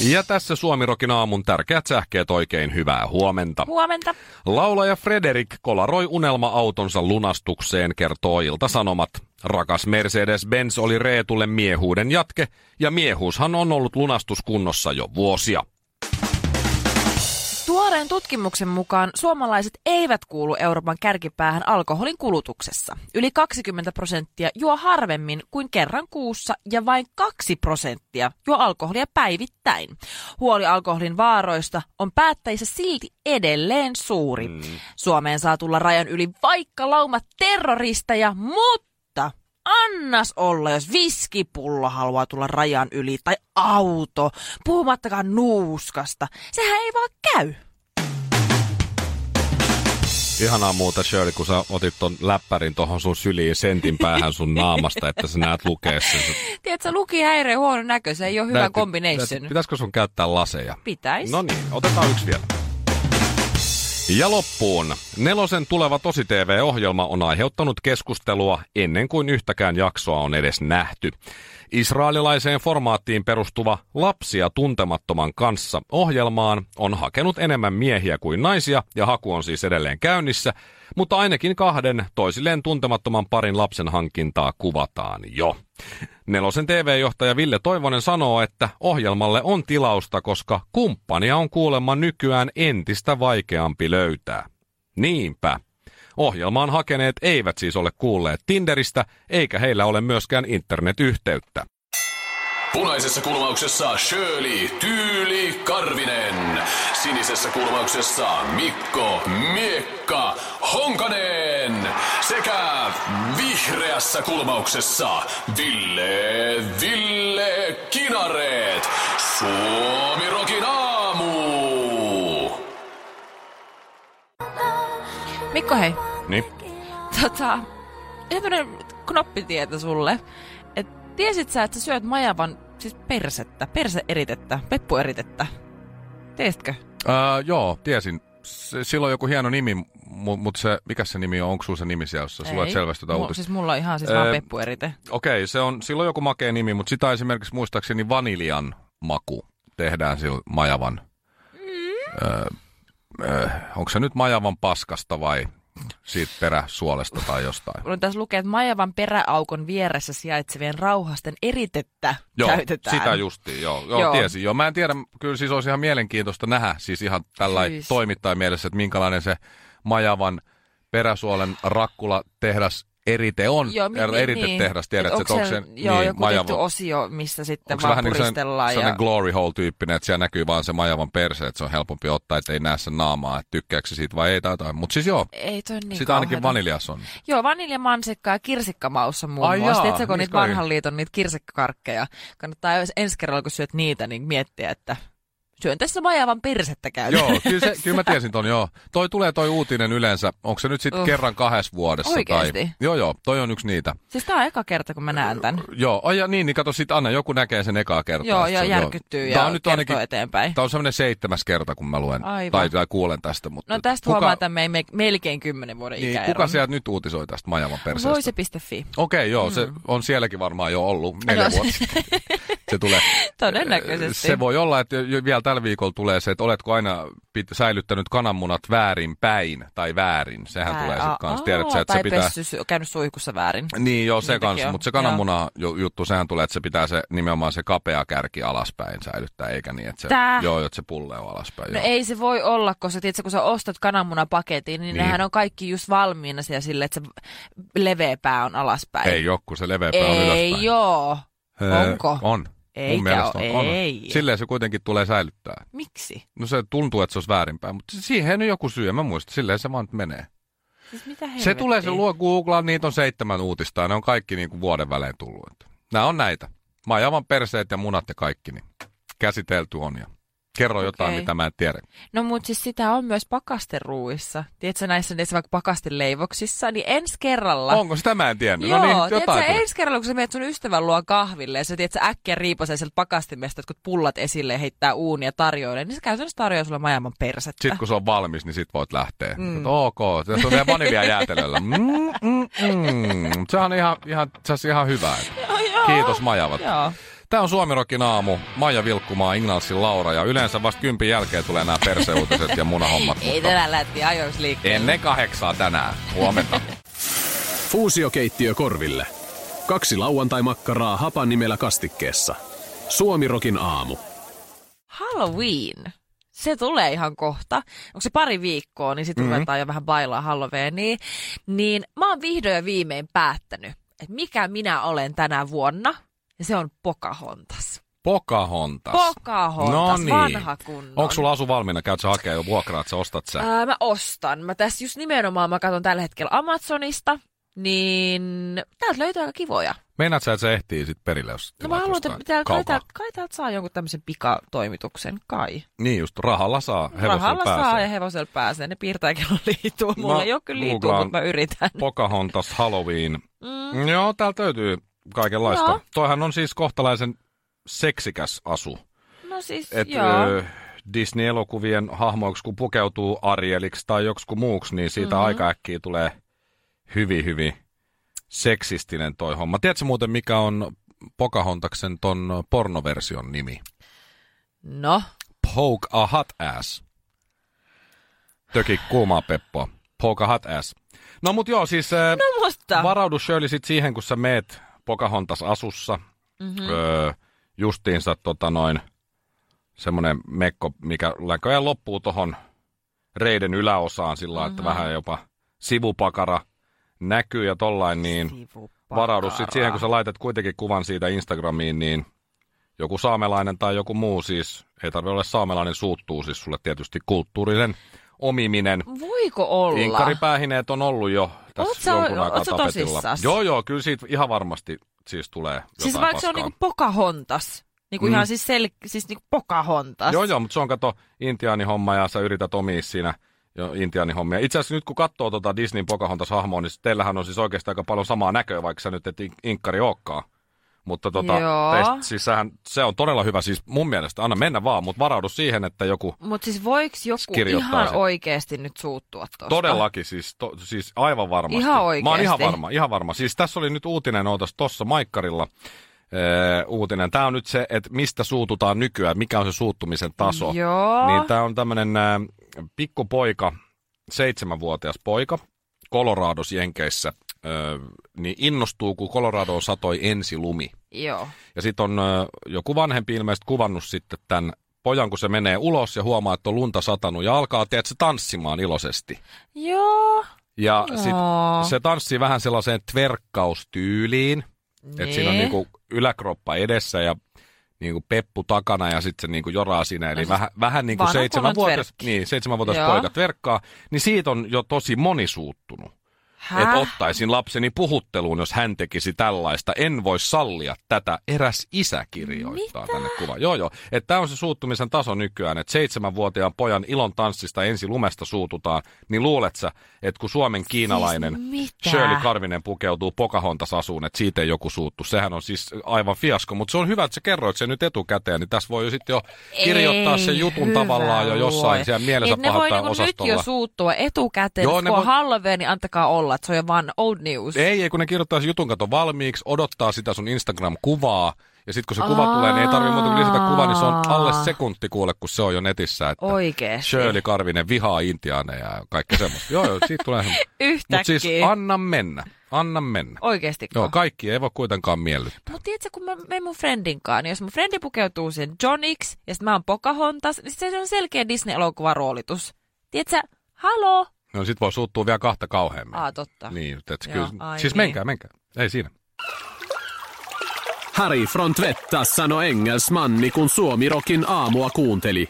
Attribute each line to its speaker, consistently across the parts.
Speaker 1: Ja tässä Suomirokin aamun tärkeät sähkeet oikein hyvää huomenta.
Speaker 2: Huomenta.
Speaker 1: Laulaja Frederik kolaroi unelma-autonsa lunastukseen, kertoo Ilta-Sanomat. Rakas Mercedes-Benz oli Reetulle miehuuden jatke, ja miehuushan on ollut lunastuskunnossa jo vuosia.
Speaker 2: Tuoreen tutkimuksen mukaan suomalaiset eivät kuulu Euroopan kärkipäähän alkoholin kulutuksessa. Yli 20 prosenttia juo harvemmin kuin kerran kuussa ja vain 2 prosenttia juo alkoholia päivittäin. Huoli alkoholin vaaroista on päättäjissä silti edelleen suuri. Mm. Suomeen saa tulla rajan yli vaikka lauma terroristeja, mutta annas olla, jos viskipullo haluaa tulla rajan yli tai auto, puhumattakaan nuuskasta. Sehän ei vaan käy.
Speaker 1: Ihanaa muuta Shirley, kun sä otit ton läppärin tohon sun syliin sentin päähän sun naamasta, että sä näet lukea sen.
Speaker 2: Tiedätkö, lukihäiriö huono näkö, se ei ole hyvä Näyt, combination.
Speaker 1: Pitäisikö sun käyttää laseja?
Speaker 2: Pitäis.
Speaker 1: No niin, otetaan yksi vielä. Ja loppuun. Nelosen tuleva Tosi TV-ohjelma on aiheuttanut keskustelua ennen kuin yhtäkään jaksoa on edes nähty. Israelilaiseen formaattiin perustuva Lapsia tuntemattoman kanssa ohjelmaan on hakenut enemmän miehiä kuin naisia ja haku on siis edelleen käynnissä, mutta ainakin kahden toisilleen tuntemattoman parin lapsen hankintaa kuvataan jo. Nelosen TV-johtaja Ville Toivonen sanoo, että ohjelmalle on tilausta, koska kumppania on kuulemma nykyään entistä vaikeampi löytää. Niinpä. Ohjelmaan hakeneet eivät siis ole kuulleet Tinderistä, eikä heillä ole myöskään internetyhteyttä.
Speaker 3: Punaisessa kulmauksessa Shirley Tyyli Karvinen. Sinisessä kulmauksessa Mikko Miekka Honkanen. Sekä vihreässä kulmauksessa Ville Ville Kinareet. Suomi Rokin aamu.
Speaker 2: Mikko hei.
Speaker 1: Niin.
Speaker 2: Tota, ihan knoppitieto sulle. Et tiesit sä, että sä syöt majavan siis persettä, perseeritettä, peppueritettä? Teetkö?
Speaker 1: Uh, joo, tiesin. Sillä on joku hieno nimi, mutta mut se, mikä se nimi on? Onko sulla se nimi siellä, jos sä luet selvästi tuota uutista?
Speaker 2: Siis mulla on ihan siis vaan peppuerite.
Speaker 1: Okei, okay, se on, sillä on joku makea nimi, mutta sitä esimerkiksi muistaakseni vaniljan maku tehdään sillä majavan. Mm. Öö, öö, onko se nyt majavan paskasta vai siitä peräsuolesta tai jostain.
Speaker 2: Olen tässä lukee, että Majavan peräaukon vieressä sijaitsevien rauhasten eritettä
Speaker 1: joo,
Speaker 2: käytetään.
Speaker 1: sitä justiin, joo. Joo, joo. tiesin. Joo, mä en tiedä, kyllä siis olisi ihan mielenkiintoista nähdä siis ihan tällä siis. toimittajan mielessä, että minkälainen se Majavan peräsuolen rakkula tehdas erite on, joo, mi, eritetehdas, niin. tiedät,
Speaker 2: että onko se, joo, niin, joku majava, osio, missä sitten
Speaker 1: onko
Speaker 2: vaan
Speaker 1: vähän puristellaan. Niin ja... glory hole tyyppinen, että siellä näkyy vaan se majavan perse, että se on helpompi ottaa, että ei näe sen naamaa, että tykkääkö siitä vai ei tai jotain. Mutta siis joo,
Speaker 2: ei toi niin
Speaker 1: sitä ainakin vaniljas on.
Speaker 2: Joo, vaniljamansikka ja kirsikkamaussa muun Ai muassa. Tiedätkö, kun niitä vanhan liiton niitä kirsikkakarkkeja, kannattaa ensi kerralla, kun syöt niitä, niin miettiä, että syön tässä majavan persettä käy.
Speaker 1: Joo, kyllä, se, kyllä mä tiesin ton, joo. Toi tulee toi uutinen yleensä, onko se nyt sitten uh. kerran kahdessa vuodessa?
Speaker 2: Oikeesti?
Speaker 1: Tai... Joo, joo, toi on yksi niitä.
Speaker 2: Siis tää on eka kerta, kun mä näen tän.
Speaker 1: Joo, oh, ja niin, niin kato sit Anna, joku näkee sen ekaa kertaa.
Speaker 2: Joo, ja järkyttyy joo. ja nyt ainakin, eteenpäin.
Speaker 1: Tää on semmoinen seitsemäs kerta, kun mä luen tai, tai, kuulen tästä. Mutta
Speaker 2: no tästä kuka... huomaa, että me ei me, melkein kymmenen vuoden niin,
Speaker 1: Kuka sieltä nyt uutisoi tästä majavan perseestä?
Speaker 2: Voise.fi.
Speaker 1: Okei, okay, joo, mm. se on sielläkin varmaan jo ollut neljä no, vuotta. se tulee.
Speaker 2: Todennäköisesti.
Speaker 1: Se voi olla, että vielä tällä viikolla tulee se, että oletko aina pit- säilyttänyt kananmunat väärin päin tai väärin. Sehän Vää, tulee sitten kanssa. Tiedät,
Speaker 2: sä,
Speaker 1: että
Speaker 2: tai
Speaker 1: se pitää...
Speaker 2: pessy, käynyt suihkussa väärin.
Speaker 1: Niin joo, se kanssa. Mutta se kananmuna juttu, sehän tulee, että se pitää se nimenomaan se kapea kärki alaspäin säilyttää, eikä niin, että se,
Speaker 2: Tää?
Speaker 1: joo, että se pulle on alaspäin.
Speaker 2: No joo. ei se voi olla, koska tiedätkö, kun sä ostat kananmunapaketin, niin, niin, nehän on kaikki just valmiina siellä sille, että se leveä pää on alaspäin.
Speaker 1: Ei joku, se leveä pää on ylöspäin.
Speaker 2: Ei joo. Onko?
Speaker 1: On.
Speaker 2: Eikä
Speaker 1: Mun mielestä
Speaker 2: on. Ei.
Speaker 1: On. Silleen se kuitenkin tulee säilyttää.
Speaker 2: Miksi?
Speaker 1: No se tuntuu, että se olisi väärinpäin, mutta siihen on joku syy, mä muistan. Silleen se vaan menee.
Speaker 2: Siis mitä
Speaker 1: se tulee, se luo Googlaan, niitä on seitsemän uutista ja ne on kaikki niin kuin vuoden välein tullut. Nämä on näitä. Majavan perseet ja munat ja kaikki, niin käsitelty on ja Kerro jotain,
Speaker 2: Okei.
Speaker 1: mitä mä en tiedä.
Speaker 2: No mutta siis sitä on myös pakasteruuissa. Tiedätkö näissä, näissä vaikka pakasteleivoksissa, niin ensi kerralla...
Speaker 1: Onko sitä mä en tiennyt?
Speaker 2: Joo,
Speaker 1: no niin,
Speaker 2: tiedätkö,
Speaker 1: jotain. tuli.
Speaker 2: ensi kerralla, kun sä menet sun ystävän luo kahville ja sä tiedätkö, äkkiä riipasee sieltä pakastimesta jotkut pullat esille ja heittää uunia tarjoille, niin se käytännössä tarjoaa sulle maailman persettä.
Speaker 1: Sitten kun se on valmis, niin sit voit lähteä. Mm. Ok, tässä on vielä vanilja jäätelöllä. Mm, mm, mm. Se on ihan, ihan, se on ihan hyvä. Kiitos Majavat.
Speaker 2: Joo.
Speaker 1: Tämä on Suomirokin aamu. Maija Vilkkumaa, Ignalsin Laura ja yleensä vasta kympin jälkeen tulee nämä perseuutiset ja munahommat.
Speaker 2: Ei
Speaker 1: mutta
Speaker 2: tänään lähti ajoiksi liikkeelle.
Speaker 1: ennen kahdeksaa tänään. Huomenta.
Speaker 4: Fuusiokeittiö korville. Kaksi lauantai-makkaraa hapan nimellä kastikkeessa. Suomirokin aamu.
Speaker 2: Halloween. Se tulee ihan kohta. Onko se pari viikkoa, niin sitten mm-hmm. ruvetaan jo vähän bailaa Halloweenia. Niin mä oon vihdoin ja viimein päättänyt, että mikä minä olen tänä vuonna. Ja se on Pocahontas.
Speaker 1: Pocahontas.
Speaker 2: Pocahontas,
Speaker 1: No niin.
Speaker 2: vanha kunnon.
Speaker 1: Onko sulla asu valmiina? Käyt sä hakea jo vuokraat, sä ostat sä?
Speaker 2: Ää, mä ostan. Mä tässä just nimenomaan, mä katson tällä hetkellä Amazonista, niin täältä löytyy aika kivoja.
Speaker 1: Meinaat sä, että se ehtii sit perille, jos
Speaker 2: No mä haluan, että täällä, kai, täältä, kai täältä saa jonkun tämmöisen pikatoimituksen, kai.
Speaker 1: Niin just, rahalla saa, hevosella
Speaker 2: Rahalla
Speaker 1: pääsee.
Speaker 2: saa ja hevosella pääsee. Ne piirtää kello liituu. Mulla
Speaker 1: Mä
Speaker 2: ei ole kyllä
Speaker 1: googlaan
Speaker 2: mutta mä yritän.
Speaker 1: Pocahontas Halloween. Mm. Joo, täältä löytyy kaikenlaista.
Speaker 2: Joo.
Speaker 1: Toihan on siis kohtalaisen seksikäs asu.
Speaker 2: No siis,
Speaker 1: Et,
Speaker 2: joo.
Speaker 1: ö, Disney-elokuvien hahmoiksi, kun pukeutuu Arieliksi tai joksiku muuksi, niin siitä
Speaker 2: Mhm.
Speaker 1: mm-hmm. aika äkkiä tulee hyvin, hyvin seksistinen toi homma. Tiedätkö muuten, mikä on Pocahontaksen ton pornoversion nimi?
Speaker 2: No,
Speaker 1: Poke a hot ass. Töki kuumaa peppoa. Poke a hot ass. No mut joo, siis
Speaker 2: no musta.
Speaker 1: varaudu Shirley sit siihen, kun sä meet Pocahontas asussa.
Speaker 2: Mhm.
Speaker 1: Mm-hmm. Öö, justiinsa tota noin semmonen mekko, mikä näköjään loppuu tohon reiden yläosaan sillä mm-hmm. että vähän jopa sivupakara näkyy ja tollain, niin
Speaker 2: Sivupakara.
Speaker 1: varaudu sit siihen, kun sä laitat kuitenkin kuvan siitä Instagramiin, niin joku saamelainen tai joku muu siis, ei tarvitse olla saamelainen, suuttuu siis sulle tietysti kulttuurinen omiminen.
Speaker 2: Voiko olla?
Speaker 1: Inkaripäähineet on ollut jo
Speaker 2: Oot
Speaker 1: tässä
Speaker 2: sä-
Speaker 1: jonkun aikaa tapetilla. Joo, joo, kyllä siitä ihan varmasti siis tulee
Speaker 2: Siis
Speaker 1: jotain
Speaker 2: vaikka se on
Speaker 1: paskaa.
Speaker 2: niinku Pocahontas. Niinku
Speaker 1: Mm.
Speaker 2: ihan siis, sel- siis niinku Pocahontas.
Speaker 1: Joo, joo, mutta se on kato intiaanihomma ja sä yrität omia siinä jo intiaanihommia. Itse asiassa nyt kun katsoo tota Disneyn Pocahontas-hahmoa, niin teillähän on siis oikeastaan aika paljon samaa näköä, vaikka sä nyt et in- inkkari olekaan. Mutta tota,
Speaker 2: Joo.
Speaker 1: teistä, siis sähän, se on todella hyvä, siis mun mielestä, anna mennä vaan, mutta varaudu siihen, että joku
Speaker 2: Mutta siis voiko joku ihan
Speaker 1: sen.
Speaker 2: oikeasti nyt suuttua tuosta?
Speaker 1: Todellakin, siis, to, siis aivan varmasti.
Speaker 2: Ihan
Speaker 1: Mä oon ihan varma, ihan varma. Siis tässä oli nyt uutinen, ootas tuossa Maikkarilla ee, uutinen. Tämä on nyt se, että mistä suututaan nykyään, mikä on se suuttumisen taso.
Speaker 2: Joo.
Speaker 1: Niin tämä on tämmöinen äh, pikkupoika, seitsemänvuotias poika, Colorados Jenkeissä, äh, niin innostuu, kun Coloradoon satoi ensilumi.
Speaker 2: Joo.
Speaker 1: Ja sitten on joku vanhempi ilmeisesti kuvannut sitten tämän pojan, kun se menee ulos ja huomaa, että on lunta satanut ja alkaa, tiedätkö, tanssimaan iloisesti.
Speaker 2: Joo.
Speaker 1: Ja sit
Speaker 2: Aa.
Speaker 1: se tanssii vähän sellaiseen tverkkaustyyliin, että siinä on niinku yläkroppa edessä ja niinku peppu takana ja sitten se niinku joraa siinä. Eli
Speaker 2: No
Speaker 1: vähän, vähän niin kuin
Speaker 2: kunnon
Speaker 1: seitsemänvuotias,
Speaker 2: tverkki.
Speaker 1: niin, seitsemänvuotias
Speaker 2: Joo.
Speaker 1: poika tverkkaa, niin siitä on jo tosi moni suuttunut.
Speaker 2: Häh?
Speaker 1: Että ottaisin lapseni puhutteluun, jos hän tekisi tällaista. En voi sallia tätä. Eräs isä kirjoittaa
Speaker 2: Mitä?
Speaker 1: tänne kuva. Joo, joo. Että tämä on se suuttumisen taso nykyään, että seitsemänvuotiaan pojan ilon tanssista ensi lumesta suututaan, niin luulet sä, että kun Suomen kiinalainen
Speaker 2: Siis mitä?
Speaker 1: Shirley Karvinen pukeutuu Pocahontas asuun, että siitä ei joku suuttu. Sehän on siis aivan fiasko, mutta se on hyvä, että sä kerroit sen nyt etukäteen, niin tässä voi jo sitten jo kirjoittaa
Speaker 2: Ei,
Speaker 1: sen jutun tavallaan jo jossain
Speaker 2: luoja.
Speaker 1: siellä mielessä
Speaker 2: Et ne voi niinku nyt jo suuttua etukäteen,
Speaker 1: Joo,
Speaker 2: kun
Speaker 1: voi-
Speaker 2: Halloween, niin antakaa olla, että se on jo vaan old news.
Speaker 1: Ei, ei, kun ne kirjoittaa sen jutun kato valmiiksi, odottaa sitä sun Instagram-kuvaa, ja sitten kun se kuva tulee, niin ei tarvitse muuta kuin lisätä kuvaa, niin se on alle sekunti kuule, kun se on jo netissä. Että
Speaker 2: Oikeesti.
Speaker 1: Shirley Karvinen vihaa intiaaneja ja kaikki semmoista. joo, joo, siitä tulee semmoista.
Speaker 2: Yhtäkkiä.
Speaker 1: Mutta siis anna mennä, anna mennä.
Speaker 2: Oikeesti.
Speaker 1: Joo, kaikki ei voi kuitenkaan miellyttää.
Speaker 2: Mutta tiedätkö, kun mä menen mun friendin kanssa, niin jos mun friendi pukeutuu sen Johniksi ja sitten mä oon Pocahontas, niin se on selkeä Disney-elokuvan roolitus. Tiedätkö, haloo?
Speaker 1: No sit voi suuttua vielä kahta kauheammin.
Speaker 2: Aa, totta.
Speaker 1: Niin, et
Speaker 2: Joo,
Speaker 1: kyllä,
Speaker 2: ai
Speaker 1: siis
Speaker 2: niin.
Speaker 1: menkää, menkää. Ei siinä.
Speaker 4: Harry från Tvättas sanoi engelsmanni, kun Suomirokin aamua kuunteli.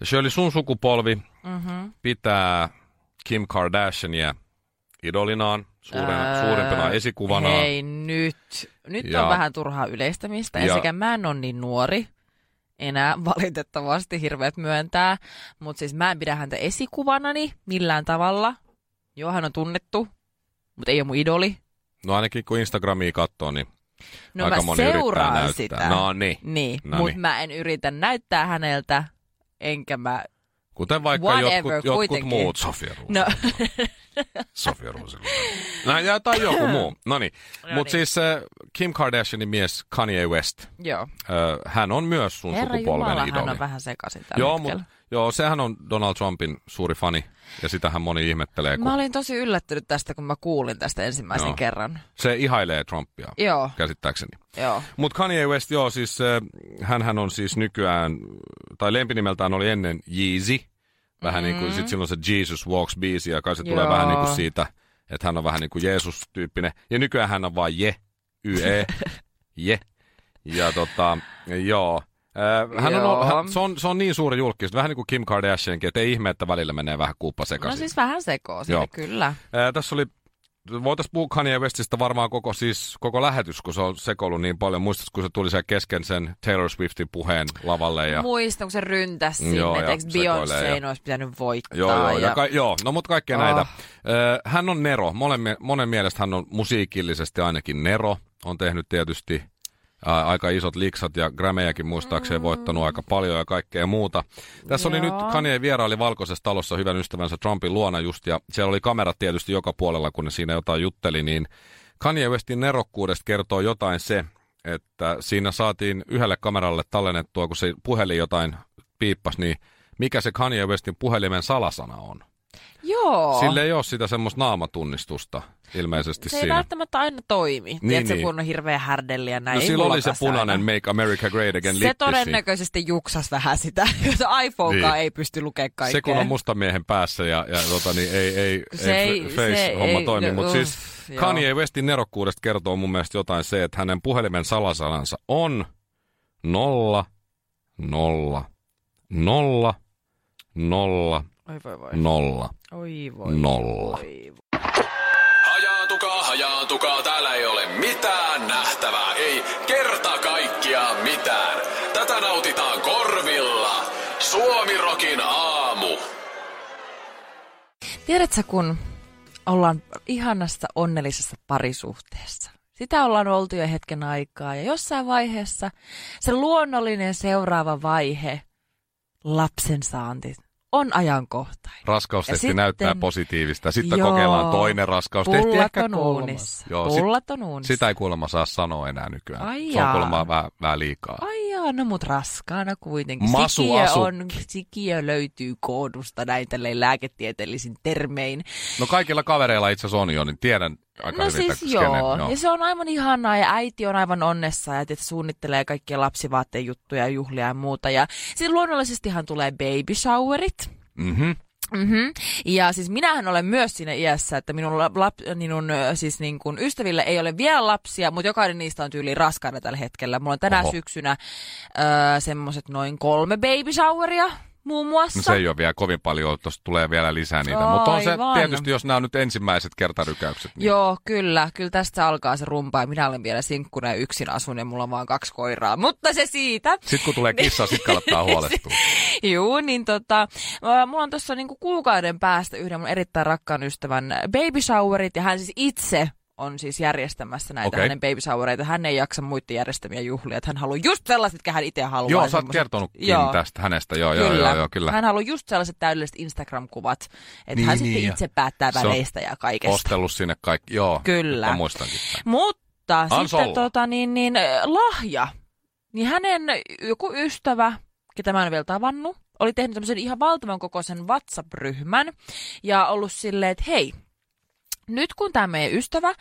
Speaker 1: Ja Shirley, sun sukupolvi
Speaker 2: Mm-hmm.
Speaker 1: pitää Kim Kardashiania idolinaan, suuren, suurimpana esikuvanaan.
Speaker 2: Hei nyt. Nyt
Speaker 1: Ja-
Speaker 2: on vähän turhaa yleistämistä.
Speaker 1: ja-
Speaker 2: Ensinnäkään mä en ole niin nuori. Enää valitettavasti hirveät myöntää, mutta siis mä en pidä häntä esikuvanani millään tavalla. Joo, hän on tunnettu, mutta ei ole mun idoli.
Speaker 1: No ainakin kun Instagramia katsoo, niin
Speaker 2: No
Speaker 1: aika
Speaker 2: mä seuraan sitä.
Speaker 1: No niin.
Speaker 2: Niin,
Speaker 1: No
Speaker 2: mutta
Speaker 1: niin.
Speaker 2: mä en yritä näyttää häneltä, enkä mä...
Speaker 1: Kuten vaikka
Speaker 2: Whatever,
Speaker 1: jotkut, jotkut
Speaker 2: kuitenkin.
Speaker 1: muut. Sofia Ruusi.
Speaker 2: No,
Speaker 1: Sofia Ruusi. No, ja, tai joku muu.
Speaker 2: No
Speaker 1: Mutta
Speaker 2: niin.
Speaker 1: siis äh, Kim Kardashianin mies Kanye West,
Speaker 2: joo.
Speaker 1: äh, hän on myös sun
Speaker 2: Herra
Speaker 1: sukupolven
Speaker 2: Jumala,
Speaker 1: idoli.
Speaker 2: hän on vähän sekaisin tällä
Speaker 1: joo,
Speaker 2: hetkellä.
Speaker 1: mut, joo, sehän on Donald Trumpin suuri fani, ja sitähän moni ihmettelee, kun
Speaker 2: Mä olin tosi yllättynyt tästä, kun mä kuulin tästä ensimmäisen
Speaker 1: Joo.
Speaker 2: kerran.
Speaker 1: se ihailee Trumpia,
Speaker 2: Joo,
Speaker 1: käsittääkseni.
Speaker 2: joo.
Speaker 1: Mutta Kanye West, joo, siis äh, hän on siis nykyään, tai lempinimeltään oli ennen Yeezy. Vähän niin kuin, sit silloin se Jesus Walks biisi, ja kai se tulee
Speaker 2: Mm. Joo.
Speaker 1: vähän niin kuin siitä, että hän on vähän niin kuin Jeesus-tyyppinen. Ja nykyään hän on vain Je, Y-E, Je. Ja tota, joo. Äh, hän on,
Speaker 2: Joo.
Speaker 1: hän, se, on, se on niin suuri julkis, vähän niin kuin Kim Kardashiankin, että ei ihme, että välillä menee vähän kuuppa sekaisin.
Speaker 2: No siis vähän sekoo sinne,
Speaker 1: Joo.
Speaker 2: kyllä.
Speaker 1: Ää, tässä oli, voitaisiin puhua Kanye Westistä varmaan koko, siis, koko lähetys, kun se on sekoillut niin paljon. Muistatko, kun se tuli siellä kesken sen Taylor Swiftin puheen lavalle? Ja,
Speaker 2: Muistan, kun se ryntäsi sinne,
Speaker 1: Joo,
Speaker 2: että
Speaker 1: ja
Speaker 2: eikö
Speaker 1: sekoilee ja-
Speaker 2: Beyoncé olisi pitänyt voittaa.
Speaker 1: Joo, joo, ja,
Speaker 2: ja...
Speaker 1: ka- joo, no mutta kaikkea
Speaker 2: Oh.
Speaker 1: näitä. Hän on Nero. Monen, monen mielestä hän on musiikillisesti ainakin Nero. On tehnyt tietysti ää, aika isot liksat ja Grammyjäkin muistaakseni voittanut aika paljon ja kaikkea muuta. Tässä oli nyt,
Speaker 2: Joo.
Speaker 1: Kanye vieraili valkoisessa talossa hyvän ystävänsä Trumpin luona just ja siellä oli kamerat tietysti joka puolella, kun ne siinä jotain jutteli, niin Kanye Westin nerokkuudesta kertoo jotain se, että siinä saatiin yhdelle kameralle tallennettua, kun se puhelin jotain piippas, niin mikä se Kanye Westin puhelimen salasana on.
Speaker 2: Joo.
Speaker 1: Sille ei ole sitä semmoista naamatunnistusta ilmeisesti
Speaker 2: se ei
Speaker 1: siinä.
Speaker 2: välttämättä aina toimi.
Speaker 1: Niin,
Speaker 2: Tiedätkö,
Speaker 1: niin.
Speaker 2: kun on hirveä härdelli ja näin.
Speaker 1: No
Speaker 2: ei
Speaker 1: sillä oli se punainen
Speaker 2: aina.
Speaker 1: Make America Great Again
Speaker 2: Se todennäköisesti juksas vähän sitä, jota iPhonekaan
Speaker 1: Niin.
Speaker 2: ei pysty lukemaan kaikkea.
Speaker 1: Se kun on mustamiehen päässä ja, ja tota, niin ei, ei,
Speaker 2: Se
Speaker 1: ei,
Speaker 2: ei-
Speaker 1: face-homma
Speaker 2: se
Speaker 1: toimi.
Speaker 2: ei-
Speaker 1: Mutta
Speaker 2: no,
Speaker 1: siis
Speaker 2: joo.
Speaker 1: Kanye Westin nerokkuudesta kertoo mun mielestä jotain se, että hänen puhelimen salasanansa on nolla, nolla, nolla, nolla,
Speaker 2: Oi voi voi.
Speaker 1: nolla,
Speaker 2: Oi voi.
Speaker 1: nolla.
Speaker 2: Oi voi.
Speaker 3: Hajaantukaa, täällä ei ole mitään nähtävää, ei kerta kaikkiaan mitään. Tätä nautitaan korvilla. Suomirokin aamu.
Speaker 2: Tiedätkö, kun ollaan ihanassa onnellisessa parisuhteessa. Sitä ollaan oltu jo hetken aikaa ja jossain vaiheessa se luonnollinen seuraava vaihe, lapsen saanti, on ajankohtainen.
Speaker 1: Raskaustesti
Speaker 2: Ja
Speaker 1: näyttää
Speaker 2: sitten-
Speaker 1: positiivista. Sitten
Speaker 2: Joo.
Speaker 1: kokeillaan toinen raskaustesti.
Speaker 2: Pullat
Speaker 1: ehkä
Speaker 2: on
Speaker 1: kolmas.
Speaker 2: uunissa.
Speaker 1: Joo, sit-
Speaker 2: Pullat on uunissa.
Speaker 1: Sitä ei kuulemma saa sanoa enää nykyään.
Speaker 2: Ai
Speaker 1: se on kuulemma vähän, vähän liikaa.
Speaker 2: Ai jaa, no mut raskaana kuitenkin.
Speaker 1: Masu
Speaker 2: sikiö, on, sikiö löytyy koodusta näin tälleen lääketieteellisin termein.
Speaker 1: No kaikilla kavereilla itse asiassa on jo, niin tiedän aika
Speaker 2: No
Speaker 1: hyvin
Speaker 2: siis
Speaker 1: tämän
Speaker 2: joo. joo, ja se on aivan ihanaa ja äiti on aivan onnessa ja että suunnittelee kaikkia lapsivaatteen juttuja ja juhlia ja muuta. Ja sitten luonnollisestihan tulee baby showerit.
Speaker 1: Mhm.
Speaker 2: Mm-hmm. Ja siis minähän olen myös siinä iässä, että minun, lap, lap, minun siis niin kuin ystävillä ei ole vielä lapsia, mutta jokainen niistä on tyyliin raskaana tällä hetkellä. Mulla on tänä
Speaker 1: Oho.
Speaker 2: syksynä öö, semmoiset noin kolme baby showeria muun muassa.
Speaker 1: No se ei ole vielä kovin paljon, tuosta tulee vielä lisää niitä. Mutta on se tietysti, jos nämä on nyt ensimmäiset kertarykäykset. Niin
Speaker 2: Joo, kyllä. Kyllä tästä alkaa se rumpa ja minä olen vielä sinkkuna ja yksin asun ja mulla on vaan kaksi koiraa. Mutta se siitä.
Speaker 1: Sitten kun tulee kissa, sitten kannattaa huolestua.
Speaker 2: Juu, niin tota, mulla on tuossa niinku kuukauden päästä yhden mun erittäin rakkaan ystävän baby showerit ja hän siis itse on siis järjestämässä näitä okay. hänen baby showereita. Hän ei jaksa muiden järjestämiä juhlia, että hän haluaa just sellaiset, mitkä hän itse haluaa.
Speaker 1: joo, sä oot
Speaker 2: Joo.
Speaker 1: tästä hänestä. Joo, joo,
Speaker 2: Kyllä.
Speaker 1: joo, joo, kyllä.
Speaker 2: Hän haluaa just sellaiset täydelliset Instagram-kuvat, että
Speaker 1: Niin,
Speaker 2: hän
Speaker 1: niin,
Speaker 2: sitten itse päättää väleistä ja kaikesta.
Speaker 1: Ostellut sinne kaikki. Joo,
Speaker 2: Kyllä.
Speaker 1: Mä muistankin.
Speaker 2: Mutta
Speaker 1: Ans
Speaker 2: sitten tota, niin, niin, lahja, niin hänen joku ystävä, ketä mä en vielä tavannut, oli tehnyt tämmöisen ihan valtavan kokoisen WhatsApp-ryhmän ja ollut silleen, että hei, nyt kun tämä meidän ystävä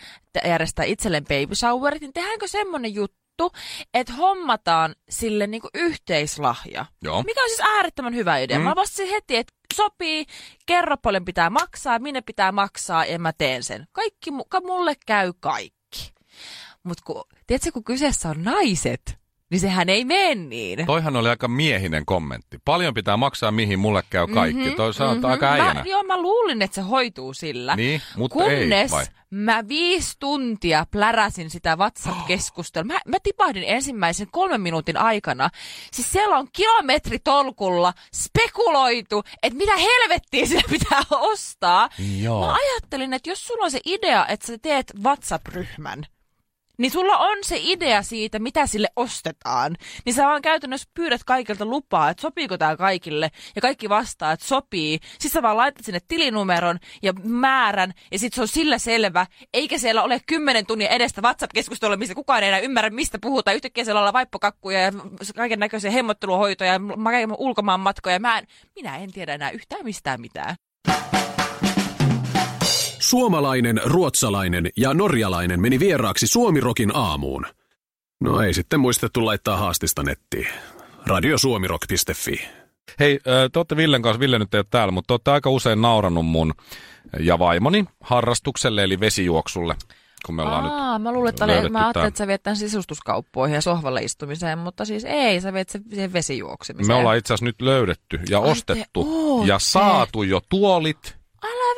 Speaker 2: järjestää itselleen baby showerit, niin tehdäänkö semmonen juttu, että hommataan sille niinku yhteislahja.
Speaker 1: Joo.
Speaker 2: Mikä on siis äärettömän hyvä idea.
Speaker 1: Mm.
Speaker 2: Mä vastasin heti, että sopii, kerro paljon pitää maksaa, minne pitää maksaa ja mä teen sen. Kaikki, mu- ka- mulle käy kaikki. Mutta kun, tiedätkö, kun kyseessä on naiset, niin sehän ei mene niin.
Speaker 1: Toihan oli aika miehinen kommentti. Paljon pitää maksaa, mihin mulle käy kaikki. Mm-hmm, Toi mm-hmm. aika äijänä.
Speaker 2: Mä, joo, mä luulin, että se hoituu sillä.
Speaker 1: Niin, mutta
Speaker 2: Kunnes
Speaker 1: ei, vai?
Speaker 2: mä viisi tuntia pläräsin sitä WhatsApp-keskustelua. Mä, mä tipahdin ensimmäisen kolmen minuutin aikana. Siis siellä on kilometritolkulla spekuloitu, että mitä helvettiä sillä pitää ostaa.
Speaker 1: Joo.
Speaker 2: Mä ajattelin, että jos sulla on se idea, että sä teet WhatsApp-ryhmän, niin sulla on se idea siitä, mitä sille ostetaan. Niin sä vaan käytännössä pyydät kaikilta lupaa, että sopiiko tämä kaikille. Ja kaikki vastaa, että sopii. Sitten sä vaan laitat sinne tilinumeron ja määrän. Ja sitten se on sillä selvä. Eikä siellä ole kymmenen tunnin edestä WhatsApp-keskustelua, missä kukaan ei enää ymmärrä, mistä puhutaan. Yhtäkkiä siellä ollaan vaippokakkuja ja kaiken näköisiä hemmotteluhoitoja ja ulkomaan matkoja. Mä en, minä en tiedä enää yhtään mistään mitään.
Speaker 4: Suomalainen, ruotsalainen ja norjalainen meni vieraaksi Suomirokin aamuun. No ei sitten muistettu laittaa haastista nettiin. Radiosuomirok.fi.
Speaker 1: Hei, te olette Villen kanssa, Ville nyt ei ole täällä, mutta te olette aika usein naurannut mun ja vaimoni harrastukselle, eli vesijuoksulle, kun me ollaan
Speaker 2: Aa,
Speaker 1: nyt
Speaker 2: mä luulen, että
Speaker 1: löydetty
Speaker 2: mä ajattelin, että sä viet tämän sisustuskauppoihin ja sohvalle istumiseen, mutta siis ei, sä viet sen siihen vesijuoksemiseen.
Speaker 1: Me ollaan itse asiassa nyt löydetty ja
Speaker 2: Ai te
Speaker 1: ostettu ja saatu jo tuolit.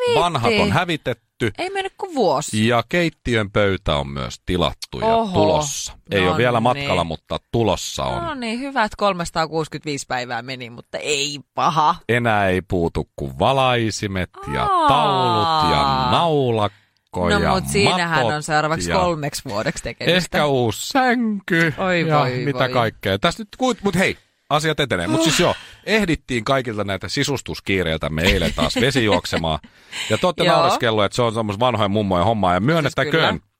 Speaker 2: Älä viitti.
Speaker 1: Vanhat on hävitetty
Speaker 2: Ei mennyt kuin vuosi.
Speaker 1: ja keittiön pöytä on myös tilattu ja
Speaker 2: Oho.
Speaker 1: tulossa. Ei
Speaker 2: No
Speaker 1: ole vielä
Speaker 2: niin.
Speaker 1: matkalla, mutta tulossa on.
Speaker 2: No niin, hyvät 365 päivää meni, mutta ei paha.
Speaker 1: Enää ei puutu kuin valaisimet ja
Speaker 2: Aa.
Speaker 1: taulut ja naulakko
Speaker 2: No
Speaker 1: ja
Speaker 2: mutta siinähän on seuraavaksi
Speaker 1: ja
Speaker 2: kolmeksi vuodeksi tekemistä.
Speaker 1: Ehkä uusi sänky
Speaker 2: Oi
Speaker 1: ja
Speaker 2: voi
Speaker 1: mitä
Speaker 2: voi.
Speaker 1: kaikkea. Tästä nyt, mutta hei, asiat etenee. Mutta siis joo, ehdittiin kaikilta näitä sisustuskiireiltä me eilen taas vesijuoksemaan. Ja te olette että se on semmoista vanhojen mummojen hommaa. Ja myönnettäköön,
Speaker 2: Siis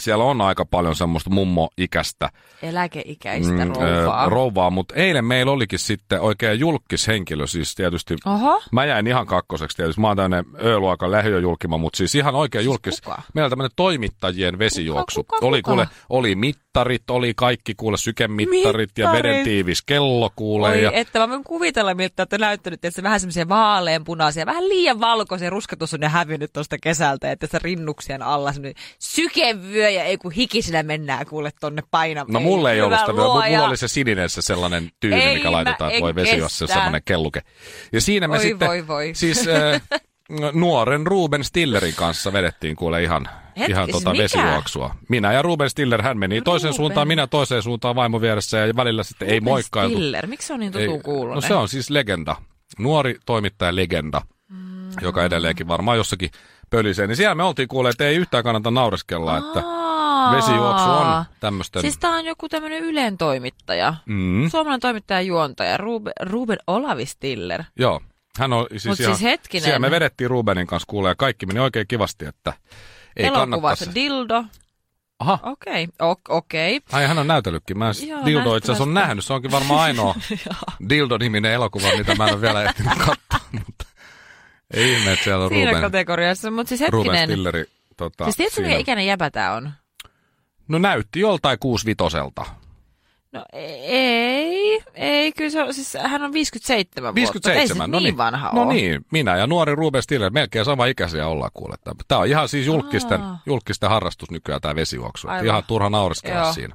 Speaker 1: siellä on aika paljon semmoista mummo-ikäistä
Speaker 2: Eläkeikäistä
Speaker 1: mm,
Speaker 2: rouvaa.
Speaker 1: rouvaa. Mutta eilen meillä olikin sitten oikein julkishenkilö, siis tietysti
Speaker 2: Oho.
Speaker 1: Mä jäin ihan kakkoseksi tietysti. Mä oon tämmönen Ö-luokan lähiöjulkima, mutta siis ihan oikein julkis.
Speaker 2: kuka?
Speaker 1: Meillä on tämmönen toimittajien vesijuoksu.
Speaker 2: Kuka, kuka,
Speaker 1: oli kuule, oli mittarit, oli kaikki kuule sykemittarit ja
Speaker 2: Mittarit.
Speaker 1: veden tiivis kello kuule.
Speaker 2: Oi,
Speaker 1: ja,
Speaker 2: että mä voin kuvitella, miltä olette näyttänyt, että se vähän semmoisia vaaleanpunaisia, vähän liian valkoisia, ruskatus on jo hävinnyt tuosta kesältä, että se rinnuksien alla semmoinen sykevyö ja ei kun hikisillä mennään kuule tonne painamaan.
Speaker 1: No mulle ei ollut sitä, mutta mulla oli se sininen se sellainen tyyny,
Speaker 2: Ei,
Speaker 1: mikä laitetaan, että voi vesijuossa
Speaker 2: kestä.
Speaker 1: semmoinen kelluke. Ja siinä me
Speaker 2: Oi,
Speaker 1: sitten,
Speaker 2: voi, voi.
Speaker 1: siis äh, nuoren Ruben Stillerin kanssa vedettiin kuule ihan,
Speaker 2: Hetki,
Speaker 1: ihan tota
Speaker 2: mikä?
Speaker 1: vesijuoksua. Minä ja Ruben Stiller, hän meni toiseen
Speaker 2: Ruben.
Speaker 1: suuntaan, minä toiseen suuntaan vaimo vieressä ja välillä sitten ei
Speaker 2: Ruben
Speaker 1: moikkailtu.
Speaker 2: Stiller, miksi se on niin tutun kuulunen?
Speaker 1: No se on siis legenda. Nuori toimittaja legenda, mm. joka edelleenkin varmaan jossakin pölisee. Niin siellä me oltiin kuulleet, että ei yhtään kannata naureskella, että vesijuoksu on tämmöisten...
Speaker 2: Siis tää on joku tämmönen Ylen toimittaja.
Speaker 1: Mm,
Speaker 2: Suomalainen toimittaja ja juontaja, Ruben, Ruben Olavi Stiller.
Speaker 1: joo. Hän on siis
Speaker 2: Mut
Speaker 1: ihan,
Speaker 2: siis hetkinen.
Speaker 1: Siellä me vedettiin Rubenin kanssa kuulee ja kaikki meni oikein kivasti, että ei
Speaker 2: Elokuvat,
Speaker 1: kannattaisi.
Speaker 2: dildo.
Speaker 1: Aha,
Speaker 2: Okei, okay. okei. Okay.
Speaker 1: ai hän on näytellytkin. Mä
Speaker 2: Joo,
Speaker 1: Dildo itse asiassa on nähnyt. Se onkin varmaan ainoa Dildo-niminen elokuva, mitä mä en ole vielä ehtinyt katsoa. Mutta ei ihme, että siellä on
Speaker 2: Siinä
Speaker 1: Ruben,
Speaker 2: kategoriassa, mutta siis
Speaker 1: Ruben
Speaker 2: hetkinen.
Speaker 1: Stilleri. Tota,
Speaker 2: Siis tiedätkö, mikä ikäinen jäbä tää on?
Speaker 1: No näytti joltain kuusivitoselta.
Speaker 2: No ei, ei, kyllä se on, siis hän on 57 vuotta. Ei
Speaker 1: 57,
Speaker 2: se
Speaker 1: no
Speaker 2: niin,
Speaker 1: niin.
Speaker 2: vanha
Speaker 1: No
Speaker 2: ole.
Speaker 1: niin, minä ja nuori Ruben Stiller, melkein sama ikäisiä ollaan kuule. Tämä on ihan siis julkisten,
Speaker 2: Aa.
Speaker 1: julkisten harrastus nykyään tämä vesijuoksu.
Speaker 2: Aivan.
Speaker 1: Ihan turha naureskella
Speaker 2: Joo.
Speaker 1: siinä.